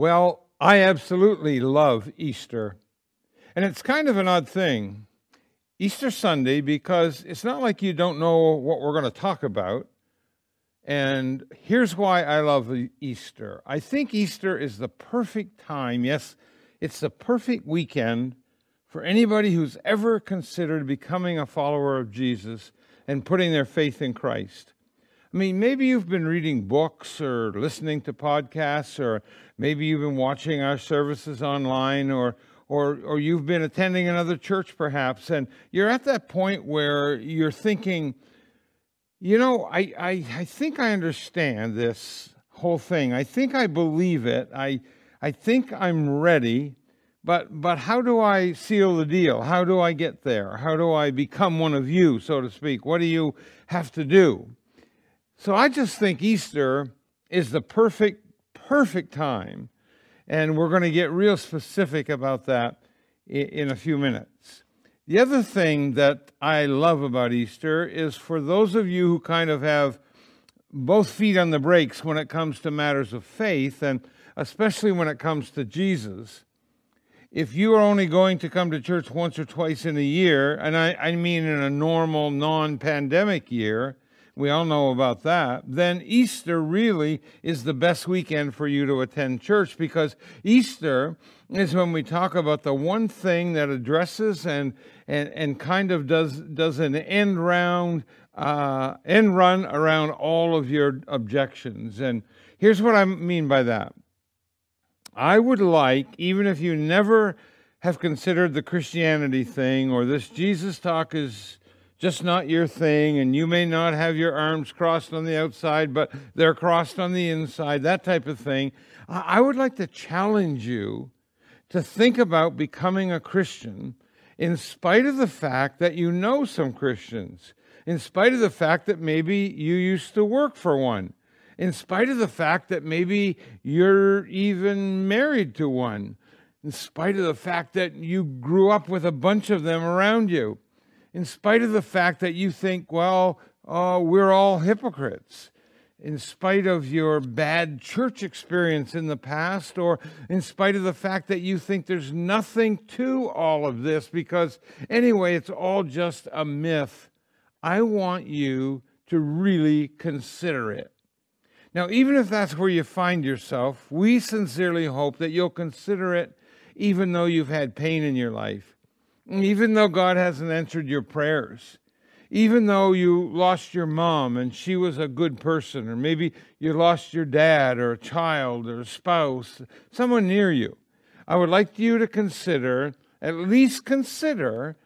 Well, I absolutely love Easter. And it's kind of an odd thing. Easter Sunday, because it's not like you don't know what we're going to talk about. And here's why I love Easter. I think Easter is the perfect time. Yes, it's the perfect weekend for anybody who's ever considered becoming a follower of Jesus and putting their faith in Christ. I mean, maybe you've been reading books or listening to podcasts, or maybe you've been watching our services online, or or or you've been attending another church perhaps, and you're at that point where you're thinking, you know, I I, I think I understand this whole thing. I think I believe it. I I think I'm ready. But but how do I seal the deal? How do I get there? How do I become one of you, so to speak? What do you have to do? So I just think Easter is the perfect, perfect time. And we're going to get real specific about that in a few minutes. The other thing that I love about Easter is for those of you who kind of have both feet on the brakes when it comes to matters of faith, and especially when it comes to Jesus. If you are only going to come to church once or twice in a year, and I, I mean in a normal, non pandemic year, we all know about that. Then Easter really is the best weekend for you to attend church because Easter is when we talk about the one thing that addresses and and, and kind of does does an end round uh, end run around all of your objections. And here's what I mean by that. I would like, even if you never have considered the Christianity thing or this Jesus talk is just not your thing, and you may not have your arms crossed on the outside, but they're crossed on the inside, that type of thing. I would like to challenge you to think about becoming a Christian in spite of the fact that you know some Christians, in spite of the fact that maybe you used to work for one, in spite of the fact that maybe you're even married to one, in spite of the fact that you grew up with a bunch of them around you in spite of the fact that you think, well, uh, we're all hypocrites, in spite of your bad church experience in the past, or in spite of the fact that you think there's nothing to all of this, because anyway, it's all just a myth. I want you to really consider it. Now, even if that's where you find yourself, we sincerely hope that you'll consider it even though you've had pain in your life even though God hasn't answered your prayers, even though you lost your mom and she was a good person, or maybe you lost your dad or a child or a spouse, someone near you, I would like you to consider, at least consider,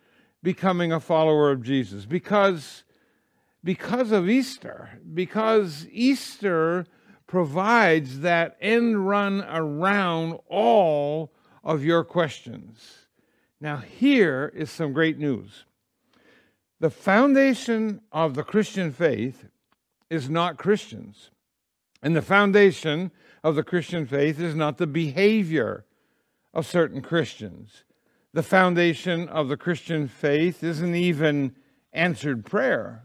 becoming a follower of Jesus because, because of Easter, because Easter provides that end run around all of your questions. Now, here is some great news. The foundation of the Christian faith is not Christians. And the foundation of the Christian faith is not the behavior of certain Christians. The foundation of the Christian faith isn't even answered prayer.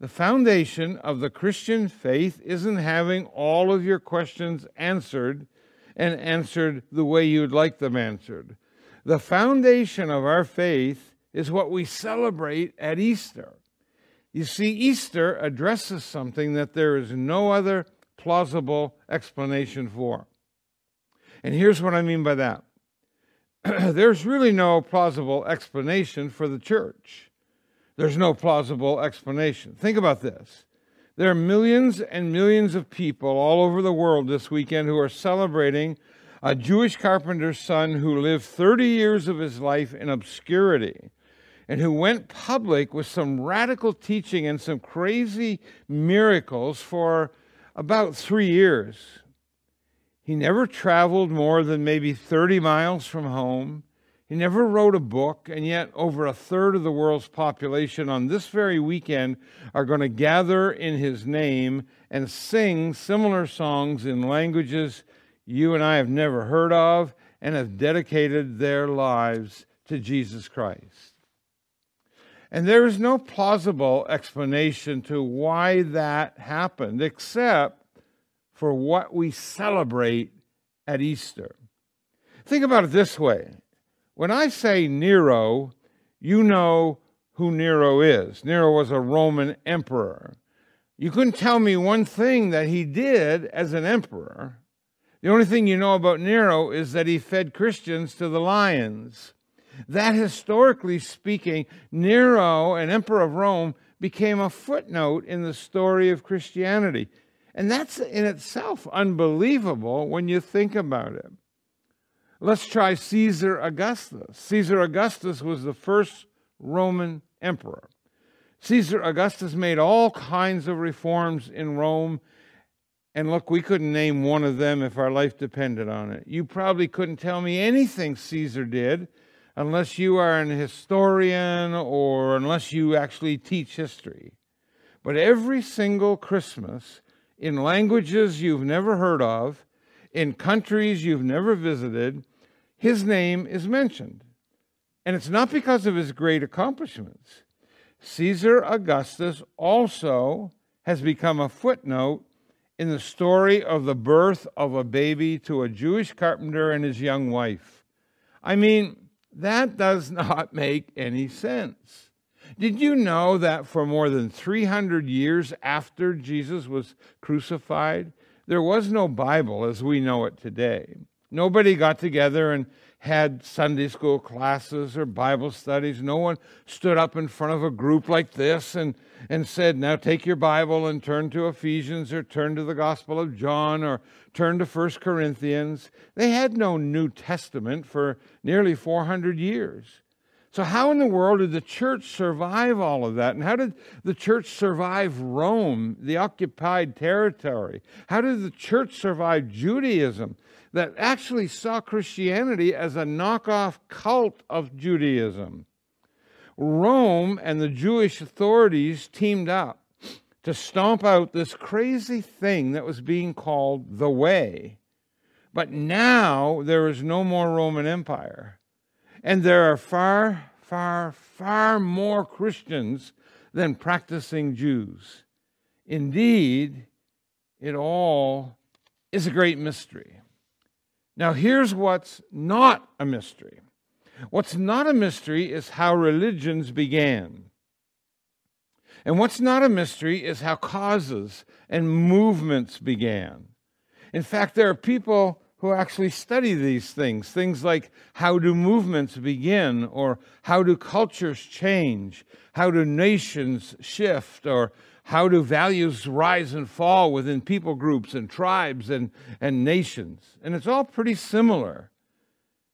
The foundation of the Christian faith isn't having all of your questions answered and answered the way you'd like them answered. The foundation of our faith is what we celebrate at Easter. You see, Easter addresses something that there is no other plausible explanation for. And here's what I mean by that there's really no plausible explanation for the church. There's no plausible explanation. Think about this. There are millions and millions of people all over the world this weekend who are celebrating a Jewish carpenter's son who lived 30 years of his life in obscurity and who went public with some radical teaching and some crazy miracles for about three years. He never traveled more than maybe 30 miles from home. He never wrote a book, and yet over a third of the world's population on this very weekend are going to gather in his name and sing similar songs in languages you and I have never heard of and have dedicated their lives to Jesus Christ. And there is no plausible explanation to why that happened except for what we celebrate at Easter. Think about it this way when I say Nero, you know who Nero is. Nero was a Roman emperor. You couldn't tell me one thing that he did as an emperor. The only thing you know about Nero is that he fed Christians to the lions. That, historically speaking, Nero, an emperor of Rome, became a footnote in the story of Christianity. And that's in itself unbelievable when you think about it. Let's try Caesar Augustus. Caesar Augustus was the first Roman emperor. Caesar Augustus made all kinds of reforms in Rome. And look, we couldn't name one of them if our life depended on it. You probably couldn't tell me anything Caesar did unless you are an historian or unless you actually teach history. But every single Christmas, in languages you've never heard of, in countries you've never visited, his name is mentioned. And it's not because of his great accomplishments. Caesar Augustus also has become a footnote in the story of the birth of a baby to a Jewish carpenter and his young wife. I mean, that does not make any sense. Did you know that for more than 300 years after Jesus was crucified, there was no Bible as we know it today? Nobody got together and had Sunday school classes or Bible studies. No one stood up in front of a group like this and, and said, Now take your Bible and turn to Ephesians or turn to the Gospel of John or turn to 1 Corinthians. They had no New Testament for nearly 400 years. So, how in the world did the church survive all of that? And how did the church survive Rome, the occupied territory? How did the church survive Judaism? That actually saw Christianity as a knockoff cult of Judaism. Rome and the Jewish authorities teamed up to stomp out this crazy thing that was being called the Way. But now there is no more Roman Empire. And there are far, far, far more Christians than practicing Jews. Indeed, it all is a great mystery. Now, here's what's not a mystery. What's not a mystery is how religions began. And what's not a mystery is how causes and movements began. In fact, there are people who actually study these things things like how do movements begin, or how do cultures change, how do nations shift, or how do values rise and fall within people groups and tribes and, and nations? And it's all pretty similar.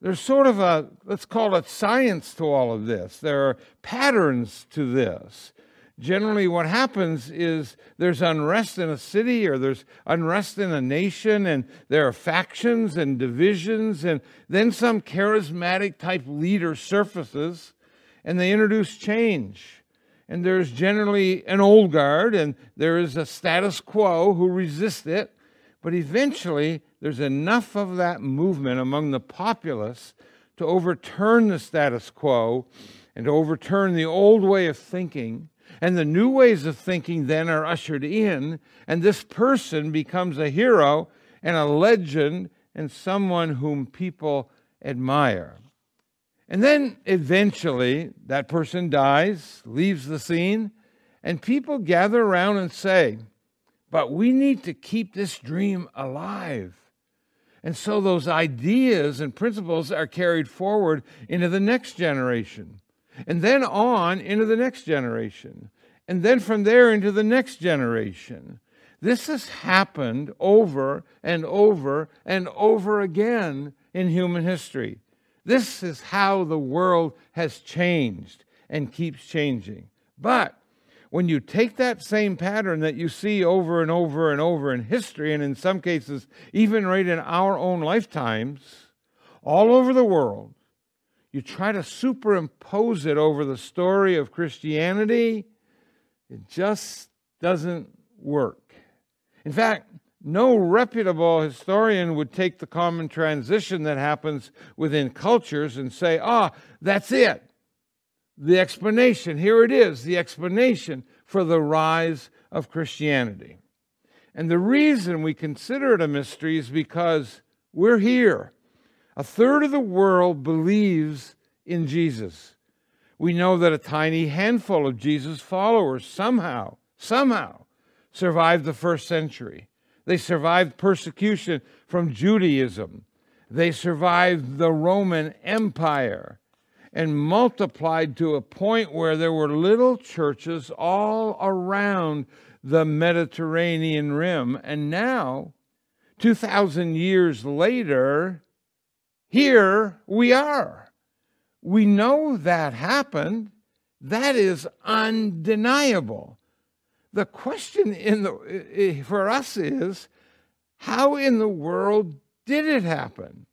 There's sort of a, let's call it science to all of this. There are patterns to this. Generally, what happens is there's unrest in a city or there's unrest in a nation, and there are factions and divisions, and then some charismatic type leader surfaces and they introduce change and there's generally an old guard, and there is a status quo who resist it. But eventually, there's enough of that movement among the populace to overturn the status quo and to overturn the old way of thinking. And the new ways of thinking then are ushered in, and this person becomes a hero and a legend and someone whom people admire. And then eventually that person dies, leaves the scene, and people gather around and say, But we need to keep this dream alive. And so those ideas and principles are carried forward into the next generation, and then on into the next generation, and then from there into the next generation. This has happened over and over and over again in human history. This is how the world has changed and keeps changing. But when you take that same pattern that you see over and over and over in history, and in some cases, even right in our own lifetimes, all over the world, you try to superimpose it over the story of Christianity, it just doesn't work. In fact, no reputable historian would take the common transition that happens within cultures and say, ah, that's it. The explanation, here it is, the explanation for the rise of Christianity. And the reason we consider it a mystery is because We're here. A third of the world believes in Jesus. We know that a tiny handful of Jesus' followers somehow, somehow survived the first century. They survived persecution from Judaism. They survived the Roman Empire and multiplied to a point where there were little churches all around the Mediterranean rim. And now, 2,000 years later, here we are. We know that happened. That is undeniable. The question in the, for us is how in the world did it happen?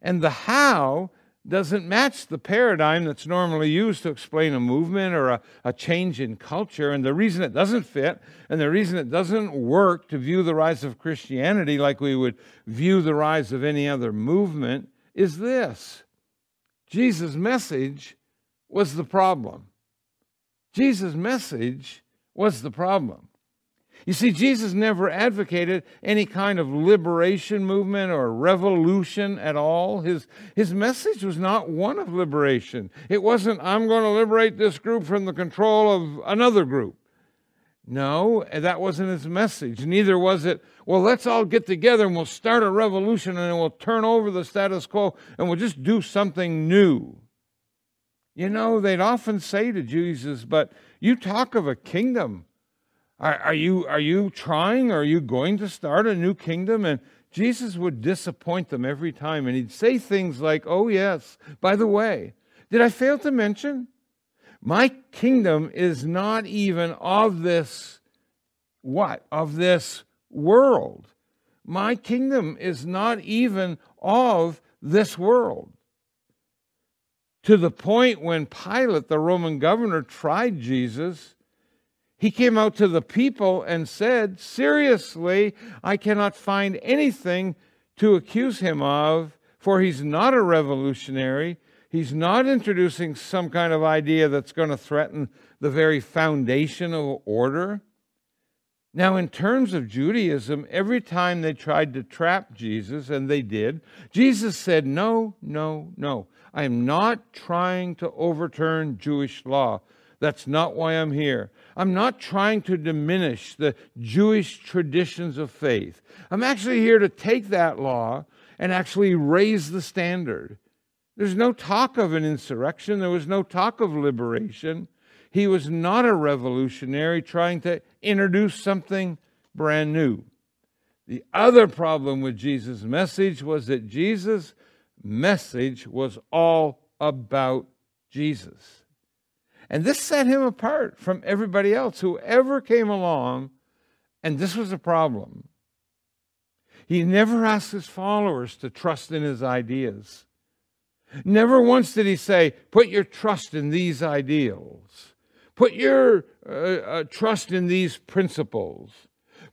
And the how doesn't match the paradigm that's normally used to explain a movement or a, a, change in culture. And the reason it doesn't fit and the reason it doesn't work to view the rise of Christianity like we would view the rise of any other movement is this Jesus' message was the problem. Jesus' message was the problem. You see, Jesus never advocated any kind of liberation movement or revolution at all. His, his message was not one of liberation. It wasn't, I'm going to liberate this group from the control of another group. No, that wasn't his message. Neither was it, well, let's all get together and we'll start a revolution and we'll turn over the status quo and we'll just do something new. You know, they'd often say to Jesus, but you talk of a kingdom are, are, you, are you trying? Are you going to start a new kingdom? And Jesus would disappoint them every time. And he'd say things like, Oh, yes, by the way, did I fail to mention? My kingdom is not even of this, what? Of this world. My kingdom is not even of this world. To the point when Pilate, the Roman governor, tried Jesus he came out to the people and said, Seriously, I cannot find anything to accuse him of, for he's not a revolutionary. He's not introducing some kind of idea that's going to threaten the very foundation of order. Now, in terms of Judaism, every time they tried to trap Jesus, and they did, Jesus said, No, no, no. I am not trying to overturn Jewish law. That's not why I'm here. I'm not trying to diminish the Jewish traditions of faith. I'm actually here to take that law and actually raise the standard. There's no talk of an insurrection, there was no talk of liberation. He was not a revolutionary trying to introduce something brand new. The other problem with Jesus' message was that Jesus' message was all about Jesus. And this set him apart from everybody else who ever came along, and this was a problem. He never asked his followers to trust in his ideas. Never once did he say, Put your trust in these ideals. Put your uh, uh, trust in these principles.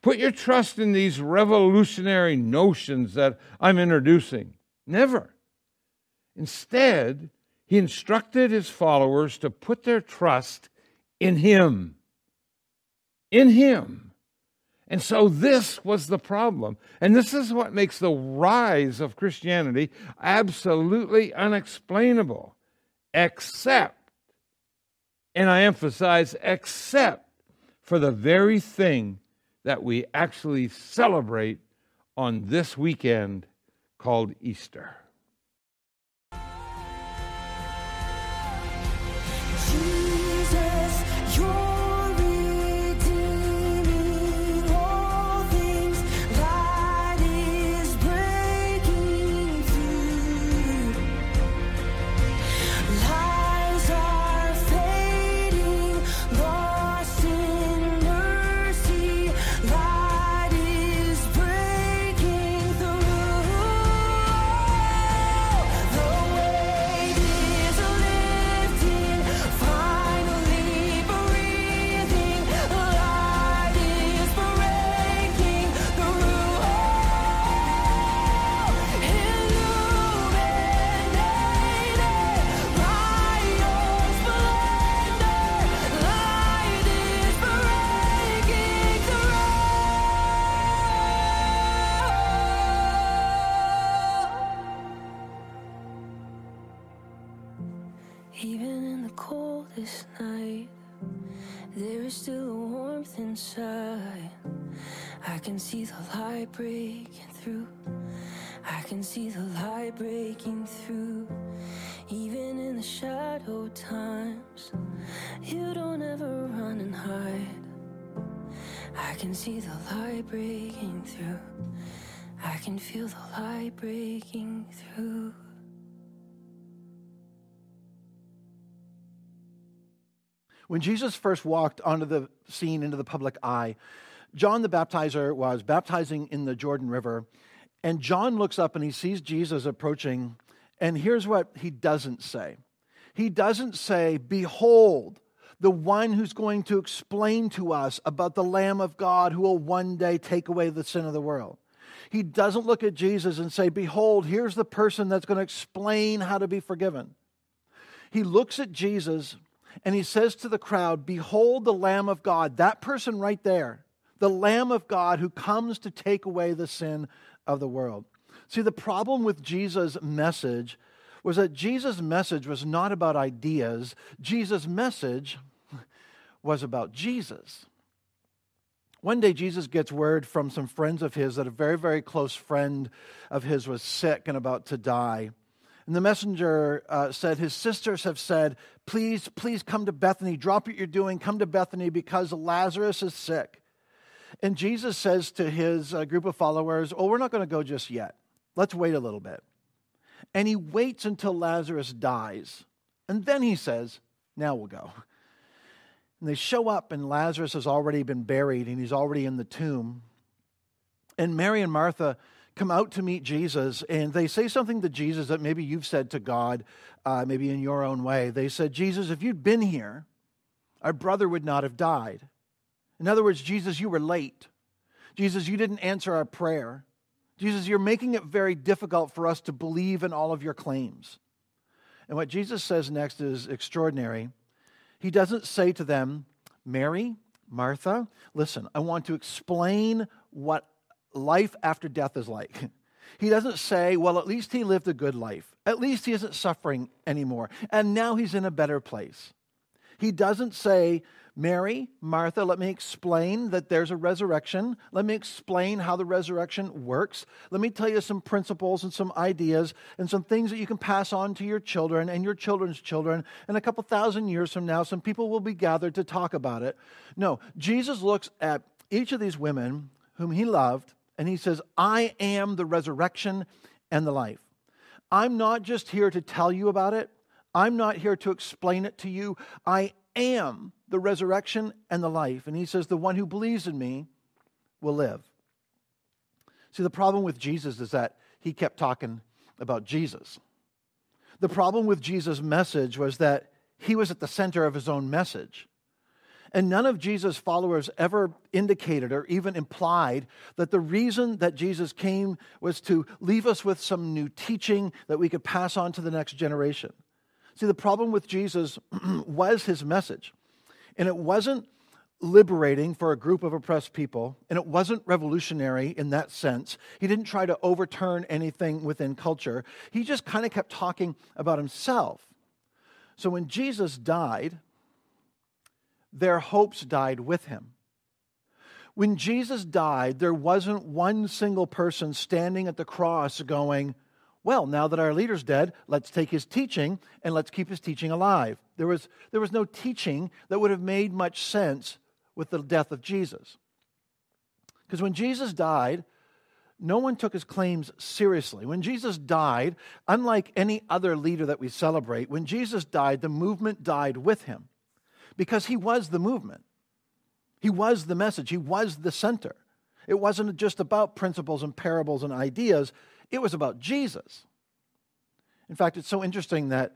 Put your trust in these revolutionary notions that I'm introducing. Never. Instead, he instructed his followers to put their trust in him. In him. And so this was the problem. And this is what makes the rise of Christianity absolutely unexplainable, except, and I emphasize, except for the very thing that we actually celebrate on this weekend called Easter. Can see the light breaking through. I can see the light breaking through. Even in the shadow times, you don't ever run and hide. I can see the light breaking through. I can feel the light breaking through. When Jesus first walked onto the scene into the public eye, John the Baptizer was baptizing in the Jordan River, and John looks up and he sees Jesus approaching, and here's what he doesn't say. He doesn't say, Behold, the one who's going to explain to us about the Lamb of God who will one day take away the sin of the world. He doesn't look at Jesus and say, Behold, here's the person that's going to explain how to be forgiven. He looks at Jesus and he says to the crowd, Behold the Lamb of God, that person right there, the Lamb of God who comes to take away the sin of the world. See, the problem with Jesus' message was that Jesus' message was not about ideas, Jesus' message was about Jesus. One day, Jesus gets word from some friends of his that a very, very close friend of his was sick and about to die. And the messenger uh, said, His sisters have said, Please, please come to Bethany. Drop what you're doing. Come to Bethany because Lazarus is sick. And Jesus says to his uh, group of followers, Oh, we're not going to go just yet. Let's wait a little bit. And he waits until Lazarus dies. And then he says, Now we'll go. And they show up, and Lazarus has already been buried, and he's already in the tomb. And Mary and Martha come out to meet Jesus, and they say something to Jesus that maybe you've said to God, uh, maybe in your own way. They said, Jesus, if you'd been here, our brother would not have died. In other words, Jesus, you were late. Jesus, you didn't answer our prayer. Jesus, you're making it very difficult for us to believe in all of your claims. And what Jesus says next is extraordinary. He doesn't say to them, Mary, Martha, listen, I want to explain what life after death is like. He doesn't say, well, at least he lived a good life. At least he isn't suffering anymore. And now he's in a better place. He doesn't say, Mary, Martha, let me explain that there's a resurrection. Let me explain how the resurrection works. Let me tell you some principles and some ideas and some things that you can pass on to your children and your children's children. And a couple thousand years from now, some people will be gathered to talk about it. No, Jesus looks at each of these women whom he loved and he says, I am the resurrection and the life. I'm not just here to tell you about it, I'm not here to explain it to you. I am the resurrection and the life. And he says, The one who believes in me will live. See, the problem with Jesus is that he kept talking about Jesus. The problem with Jesus' message was that he was at the center of his own message. And none of Jesus' followers ever indicated or even implied that the reason that Jesus came was to leave us with some new teaching that we could pass on to the next generation. See, the problem with Jesus was his message. And it wasn't liberating for a group of oppressed people, and it wasn't revolutionary in that sense. He didn't try to overturn anything within culture. He just kind of kept talking about himself. So when Jesus died, their hopes died with him. When Jesus died, there wasn't one single person standing at the cross going, Well, now that our leader's dead, let's take his teaching and let's keep his teaching alive. There was, there was no teaching that would have made much sense with the death of Jesus. Because when Jesus died, no one took his claims seriously. When Jesus died, unlike any other leader that we celebrate, when Jesus died, the movement died with him because he was the movement. He was the message. He was the center. It wasn't just about principles and parables and ideas, it was about Jesus. In fact, it's so interesting that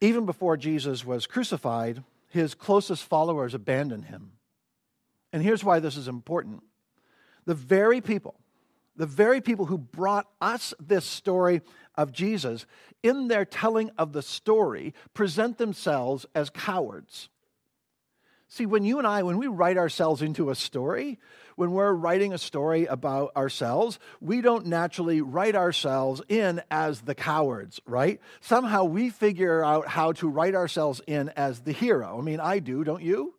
even before Jesus was crucified, his closest followers abandoned him. And here's why this is important the very people, the very people who brought us this story of Jesus, in their telling of the story, present themselves as cowards. See, when you and I, when we write ourselves into a story, when we're writing a story about ourselves, we don't naturally write ourselves in as the cowards, right? Somehow we figure out how to write ourselves in as the hero. I mean, I do, don't you?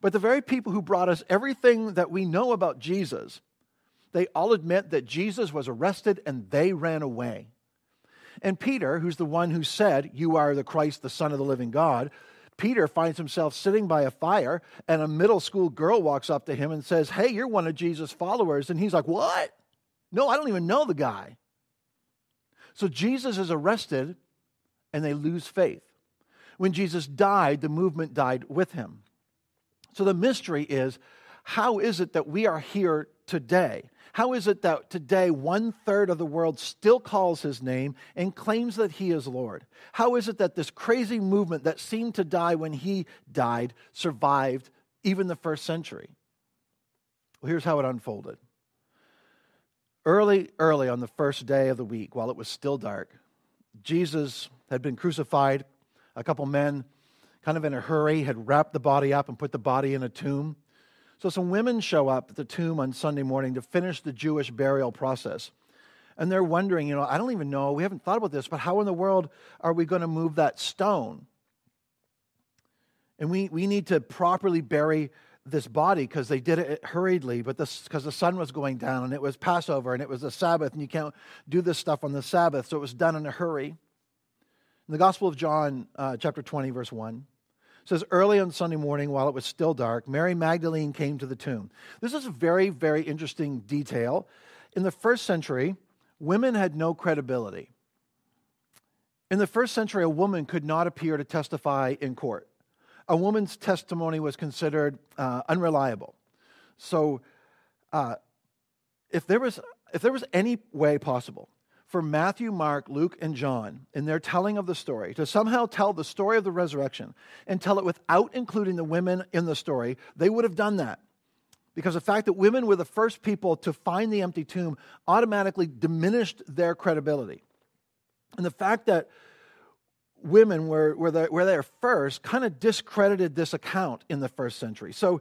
But the very people who brought us everything that we know about Jesus, they all admit that Jesus was arrested and they ran away. And Peter, who's the one who said, You are the Christ, the Son of the living God, Peter finds himself sitting by a fire, and a middle school girl walks up to him and says, Hey, you're one of Jesus' followers. And he's like, What? No, I don't even know the guy. So Jesus is arrested, and they lose faith. When Jesus died, the movement died with him. So the mystery is how is it that we are here today? How is it that today one third of the world still calls his name and claims that he is Lord? How is it that this crazy movement that seemed to die when he died survived even the first century? Well, here's how it unfolded. Early, early on the first day of the week, while it was still dark, Jesus had been crucified. A couple men, kind of in a hurry, had wrapped the body up and put the body in a tomb. So some women show up at the tomb on Sunday morning to finish the Jewish burial process. And they're wondering, you know, I don't even know, we haven't thought about this, but how in the world are we going to move that stone? And we, we need to properly bury this body because they did it hurriedly, but this because the sun was going down and it was Passover and it was the Sabbath, and you can't do this stuff on the Sabbath, so it was done in a hurry. In the Gospel of John, uh, chapter 20, verse 1, says, Early on Sunday morning, while it was still dark, Mary Magdalene came to the tomb. This is a very, very interesting detail. In the first century, women had no credibility. In the first century, a woman could not appear to testify in court. A woman's testimony was considered uh, unreliable. So, uh, if there was if there was any way possible for Matthew, Mark, Luke, and John in their telling of the story to somehow tell the story of the resurrection and tell it without including the women in the story, they would have done that. Because the fact that women were the first people to find the empty tomb automatically diminished their credibility. And the fact that women were, were, there, were there first kind of discredited this account in the first century. So,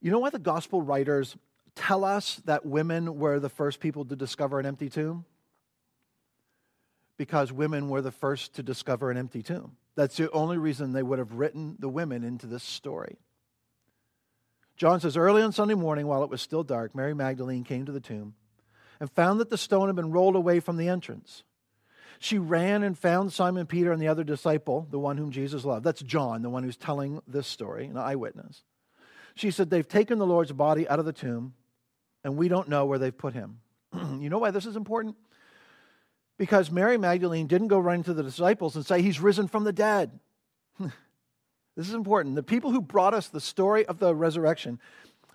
you know why the gospel writers tell us that women were the first people to discover an empty tomb? Because women were the first to discover an empty tomb. That's the only reason they would have written the women into this story. John says, Early on Sunday morning, while it was still dark, Mary Magdalene came to the tomb and found that the stone had been rolled away from the entrance. She ran and found Simon Peter and the other disciple, the one whom Jesus loved. That's John, the one who's telling this story, an eyewitness. She said, They've taken the Lord's body out of the tomb, and we don't know where they've put him. you know why this is important? Because Mary Magdalene didn't go running to the disciples and say, He's risen from the dead. this is important. The people who brought us the story of the resurrection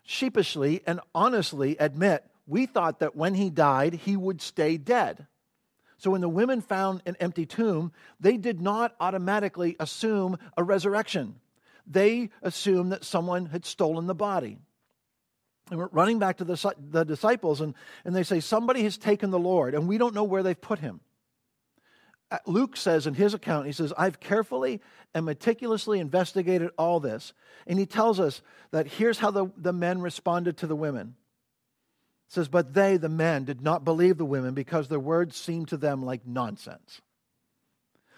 sheepishly and honestly admit we thought that when he died, he would stay dead. So when the women found an empty tomb, they did not automatically assume a resurrection. They assumed that someone had stolen the body. And we're running back to the, the disciples, and, and they say, Somebody has taken the Lord, and we don't know where they've put him. Uh, Luke says in his account, he says, I've carefully and meticulously investigated all this. And he tells us that here's how the, the men responded to the women. It says, But they, the men, did not believe the women because their words seemed to them like nonsense.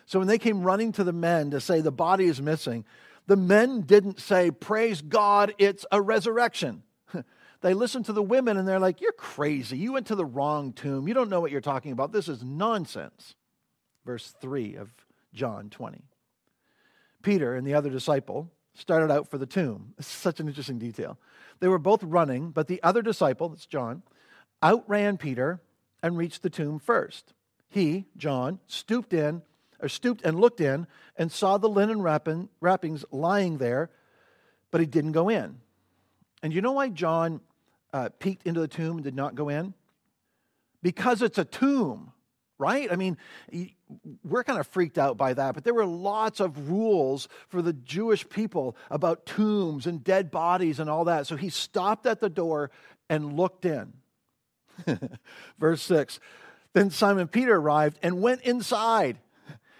So when they came running to the men to say the body is missing, the men didn't say, Praise God, it's a resurrection. They listen to the women and they're like, You're crazy. You went to the wrong tomb. You don't know what you're talking about. This is nonsense. Verse 3 of John 20. Peter and the other disciple started out for the tomb. Is such an interesting detail. They were both running, but the other disciple, that's John, outran Peter and reached the tomb first. He, John, stooped in, or stooped and looked in and saw the linen wrapping, wrappings lying there, but he didn't go in. And you know why John uh, peeked into the tomb and did not go in? Because it's a tomb, right? I mean, we're kind of freaked out by that, but there were lots of rules for the Jewish people about tombs and dead bodies and all that. So he stopped at the door and looked in. Verse 6 Then Simon Peter arrived and went inside.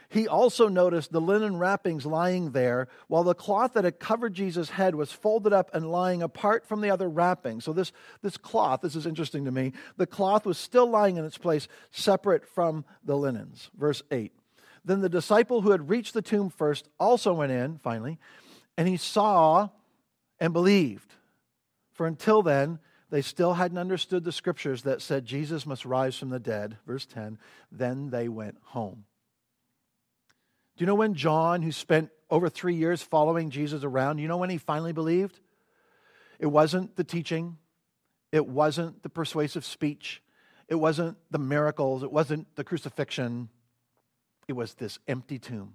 He also noticed the linen wrappings lying there, while the cloth that had covered Jesus' head was folded up and lying apart from the other wrappings. So, this, this cloth, this is interesting to me, the cloth was still lying in its place, separate from the linens. Verse 8. Then the disciple who had reached the tomb first also went in, finally, and he saw and believed. For until then, they still hadn't understood the scriptures that said Jesus must rise from the dead. Verse 10 Then they went home. Do you know when John, who spent over three years following Jesus around, you know when he finally believed? It wasn't the teaching, it wasn't the persuasive speech, it wasn't the miracles, it wasn't the crucifixion, it was this empty tomb.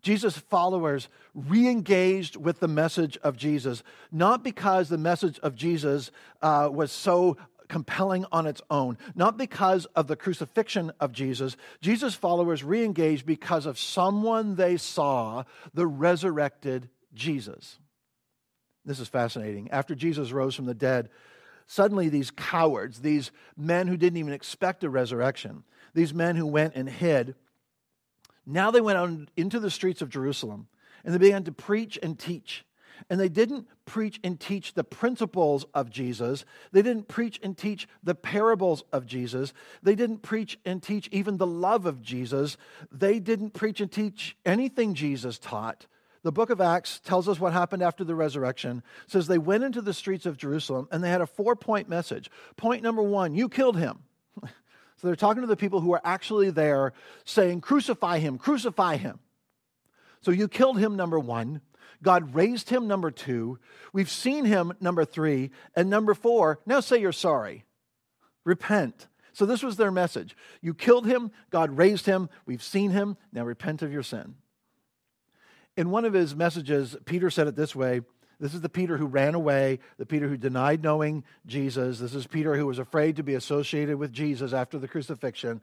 Jesus' followers re engaged with the message of Jesus, not because the message of Jesus uh, was so compelling on its own, not because of the crucifixion of Jesus. Jesus' followers re engaged because of someone they saw, the resurrected Jesus. This is fascinating. After Jesus rose from the dead, suddenly these cowards, these men who didn't even expect a resurrection, these men who went and hid, now they went out into the streets of Jerusalem and they began to preach and teach. And they didn't preach and teach the principles of Jesus. They didn't preach and teach the parables of Jesus. They didn't preach and teach even the love of Jesus. They didn't preach and teach anything Jesus taught. The book of Acts tells us what happened after the resurrection. It says they went into the streets of Jerusalem and they had a four point message. Point number one, you killed him. so they're talking to the people who are actually there saying, Crucify him, crucify him. So you killed him, number one. God raised him, number two. We've seen him, number three. And number four, now say you're sorry. Repent. So this was their message. You killed him, God raised him, we've seen him, now repent of your sin. In one of his messages, Peter said it this way this is the Peter who ran away, the Peter who denied knowing Jesus. This is Peter who was afraid to be associated with Jesus after the crucifixion.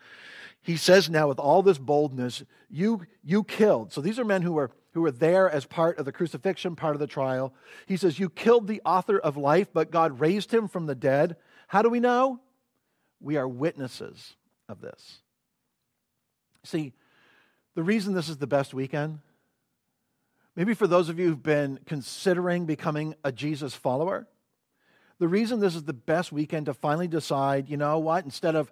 He says now with all this boldness, you, you killed. So these are men who were, who were there as part of the crucifixion, part of the trial. He says, You killed the author of life, but God raised him from the dead. How do we know? We are witnesses of this. See, the reason this is the best weekend Maybe for those of you who've been considering becoming a Jesus follower, the reason this is the best weekend to finally decide, you know what, instead of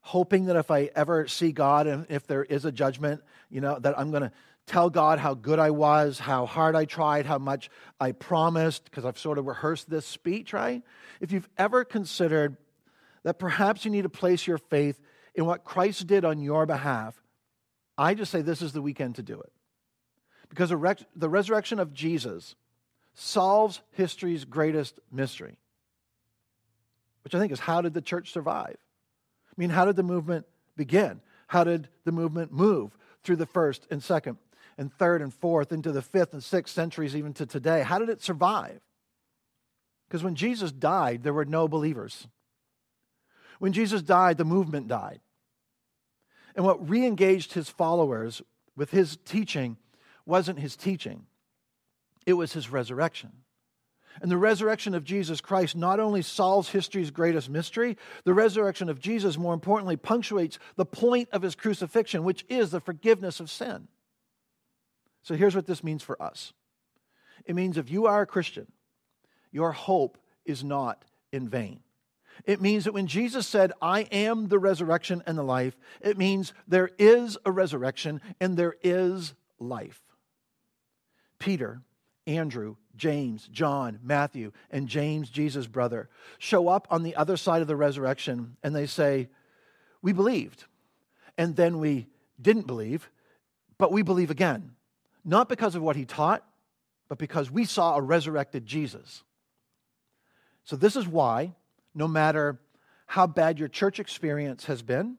hoping that if I ever see God and if there is a judgment, you know, that I'm going to tell God how good I was, how hard I tried, how much I promised, because I've sort of rehearsed this speech, right? If you've ever considered that perhaps you need to place your faith in what Christ did on your behalf, I just say this is the weekend to do it. Because the resurrection of Jesus solves history's greatest mystery, which I think is how did the church survive? I mean, how did the movement begin? How did the movement move through the first and second and third and fourth into the fifth and sixth centuries, even to today? How did it survive? Because when Jesus died, there were no believers. When Jesus died, the movement died. And what re engaged his followers with his teaching wasn't his teaching, it was his resurrection. And the resurrection of Jesus Christ not only solves history's greatest mystery, the resurrection of Jesus, more importantly, punctuates the point of his crucifixion, which is the forgiveness of sin. So here's what this means for us it means if you are a Christian, your hope is not in vain. It means that when Jesus said, I am the resurrection and the life, it means there is a resurrection and there is life. Peter, Andrew, James, John, Matthew, and James, Jesus' brother, show up on the other side of the resurrection and they say, We believed. And then we didn't believe, but we believe again. Not because of what he taught, but because we saw a resurrected Jesus. So, this is why, no matter how bad your church experience has been,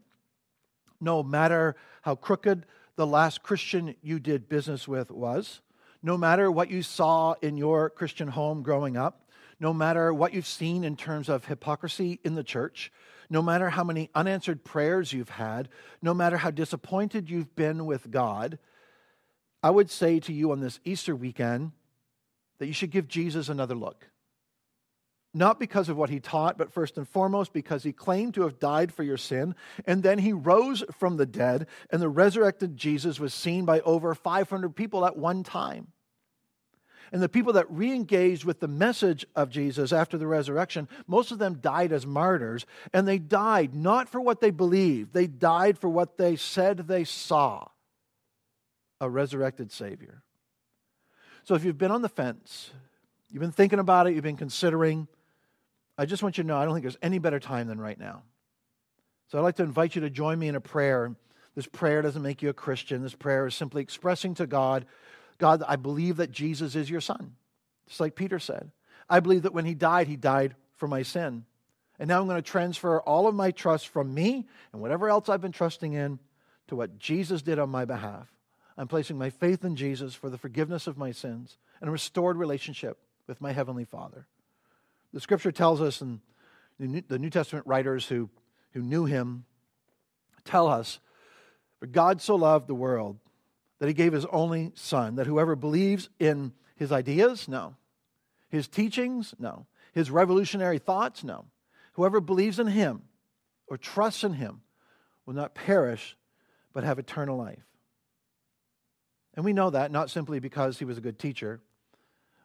no matter how crooked the last Christian you did business with was, no matter what you saw in your Christian home growing up, no matter what you've seen in terms of hypocrisy in the church, no matter how many unanswered prayers you've had, no matter how disappointed you've been with God, I would say to you on this Easter weekend that you should give Jesus another look. Not because of what he taught, but first and foremost because he claimed to have died for your sin. And then he rose from the dead, and the resurrected Jesus was seen by over 500 people at one time. And the people that re engaged with the message of Jesus after the resurrection, most of them died as martyrs. And they died not for what they believed, they died for what they said they saw a resurrected Savior. So if you've been on the fence, you've been thinking about it, you've been considering, I just want you to know I don't think there's any better time than right now. So I'd like to invite you to join me in a prayer. This prayer doesn't make you a Christian. This prayer is simply expressing to God God, I believe that Jesus is your son. Just like Peter said. I believe that when he died, he died for my sin. And now I'm going to transfer all of my trust from me and whatever else I've been trusting in to what Jesus did on my behalf. I'm placing my faith in Jesus for the forgiveness of my sins and a restored relationship with my Heavenly Father. The scripture tells us, and the New Testament writers who, who knew him tell us, For God so loved the world that he gave his only son, that whoever believes in his ideas, no. His teachings, no. His revolutionary thoughts, no. Whoever believes in him or trusts in him will not perish, but have eternal life. And we know that not simply because he was a good teacher.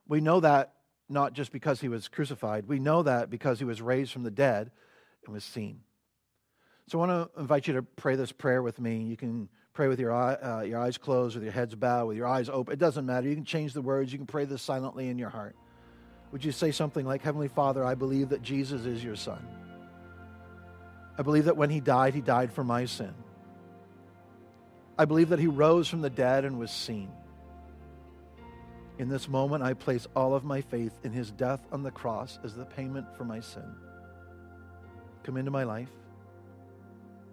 We know that not just because he was crucified. We know that because he was raised from the dead and was seen. So I want to invite you to pray this prayer with me. You can pray with your, eye, uh, your eyes closed, with your heads bowed, with your eyes open. It doesn't matter. You can change the words. You can pray this silently in your heart. Would you say something like, Heavenly Father, I believe that Jesus is your Son. I believe that when he died, he died for my sin. I believe that he rose from the dead and was seen. In this moment, I place all of my faith in his death on the cross as the payment for my sin. Come into my life.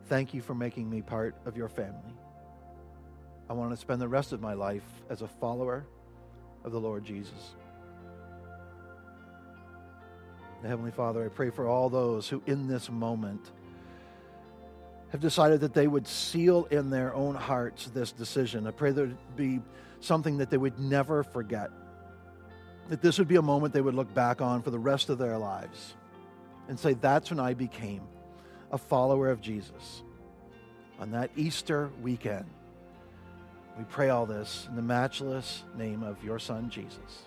Thank you for making me part of your family. I want to spend the rest of my life as a follower of the Lord Jesus. Heavenly Father, I pray for all those who in this moment have decided that they would seal in their own hearts this decision. I pray it be something that they would never forget. That this would be a moment they would look back on for the rest of their lives and say, That's when I became a follower of Jesus on that Easter weekend. We pray all this in the matchless name of your Son, Jesus.